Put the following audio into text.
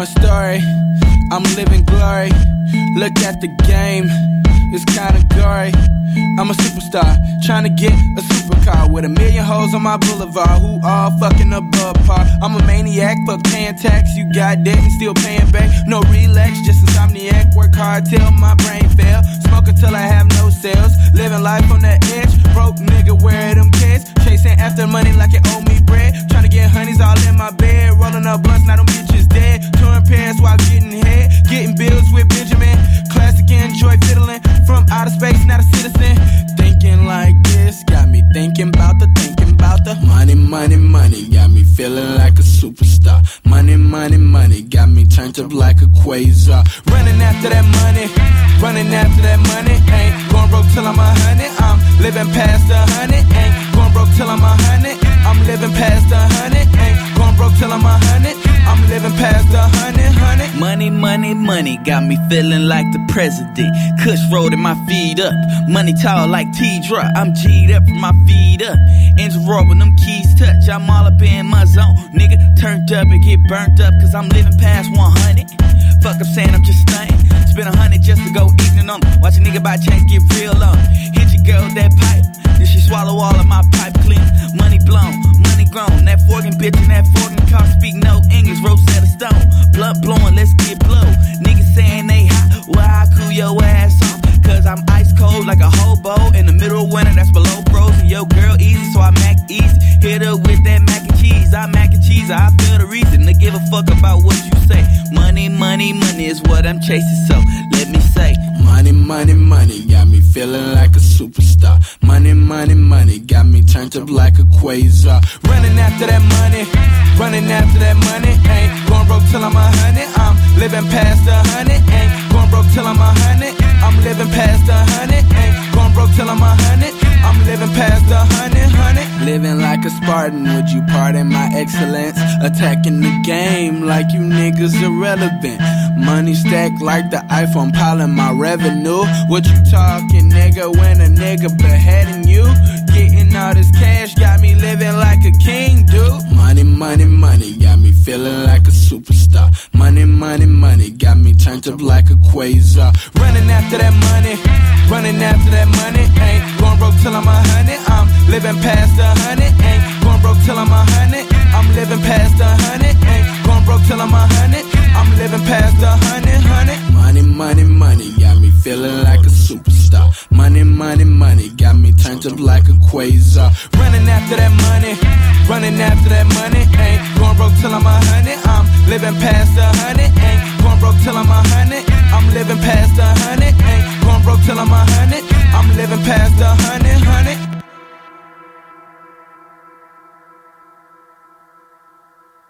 story. I'm living glory. Look at the game. It's kinda gory. I'm a superstar, trying to get a supercar with a million hoes on my boulevard who all fucking above par. I'm a maniac, fuck paying tax. You got debt and still paying back. No relax, just insomniac. Work hard till my brain fail. Smoke until I have no sales. Living life on the edge. Broke nigga, where them kids? While getting head. Getting bills with Benjamin. Classic enjoy fiddling. From outer space, not a citizen. Thinking like this, got me thinking about the thinking about the money, money, money. Got me feeling like a superstar. Money, money, money. Got me turned up like a quasar. Running after that money, running after that money. Ain't going broke till I'm a hundred. I'm living past Money, got me feeling like the president. Kush rolling my feet up. Money tall like T-Drop. I'm G'd up from my feet up. Engine roar when them keys touch. I'm all up in my zone. Nigga, turned up and get burnt up cause I'm living past 100. Fuck, I'm saying I'm just stunting. Spend a hundred just to go evening on. Watch a nigga buy chains get real on. Hit your girl that pipe. Then she swallow all of my pipe clean. Money blown, money grown. That forking bitch and that forking car speak I feel the reason to give a fuck about what you say. Money, money, money is what I'm chasing, so let me say. Money, money, money, got me feeling like a superstar. Money, money, money, got me turned up like a quasar. Running after that money, running after that money. Ain't going broke till I'm a hundred. I'm living past a hundred. Ain't going broke till I'm a hundred. I'm living past a hundred. Ain't going broke till I'm a hundred. I'm living past like a Spartan, would you pardon my excellence? Attacking the game like you niggas irrelevant. Money stacked like the iPhone, piling my revenue. What you talking, nigga, when a nigga beheading you? Getting all this cash got me living like a king, dude. Money, money, money, got me feeling like a superstar. Money, money, money, got me turned up like a quasar. Running after that money, running after that money. Ain't going broke till I'm a hundred. I'm living past a hundred. Ain't going broke till I'm a hundred. I'm living past a hundred. Ain't going broke till I'm a hundred. I'm living past a hundred, hundred. Money, money, money, got me feeling like a superstar. Money, money, money, got me turned up like a quasar. Running after that money, running after that money. Ain't going broke till I'm a hundred. I'm living past a hundred. Ain't going broke till I'm a hundred. I'm living past a hundred. Ain't going broke till I'm a hundred.